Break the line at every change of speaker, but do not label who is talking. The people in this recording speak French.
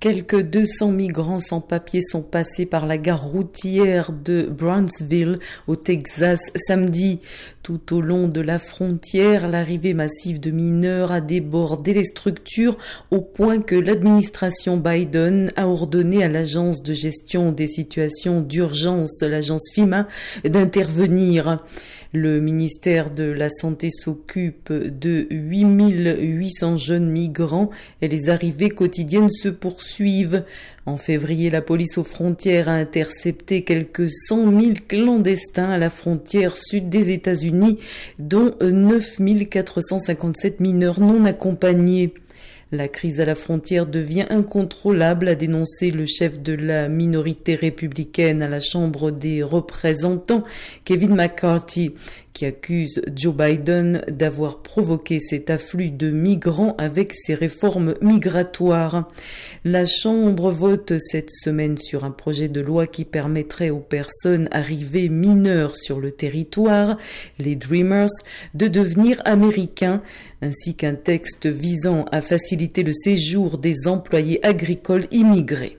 Quelques 200 migrants sans papier sont passés par la gare routière de Brownsville au Texas samedi. Tout au long de la frontière, l'arrivée massive de mineurs a débordé les structures au point que l'administration Biden a ordonné à l'agence de gestion des situations d'urgence, l'agence FIMA, d'intervenir. Le ministère de la Santé s'occupe de 8800 jeunes migrants et les arrivées quotidiennes se poursuivent. En février, la police aux frontières a intercepté quelques 100 000 clandestins à la frontière sud des États-Unis, dont 9 457 mineurs non accompagnés. La crise à la frontière devient incontrôlable, a dénoncé le chef de la minorité républicaine à la Chambre des représentants, Kevin McCarthy, qui accuse Joe Biden d'avoir provoqué cet afflux de migrants avec ses réformes migratoires. La Chambre vote cette semaine sur un projet de loi qui permettrait aux personnes arrivées mineures sur le territoire, les Dreamers, de devenir américains, ainsi qu'un texte visant à faciliter le séjour des employés agricoles immigrés.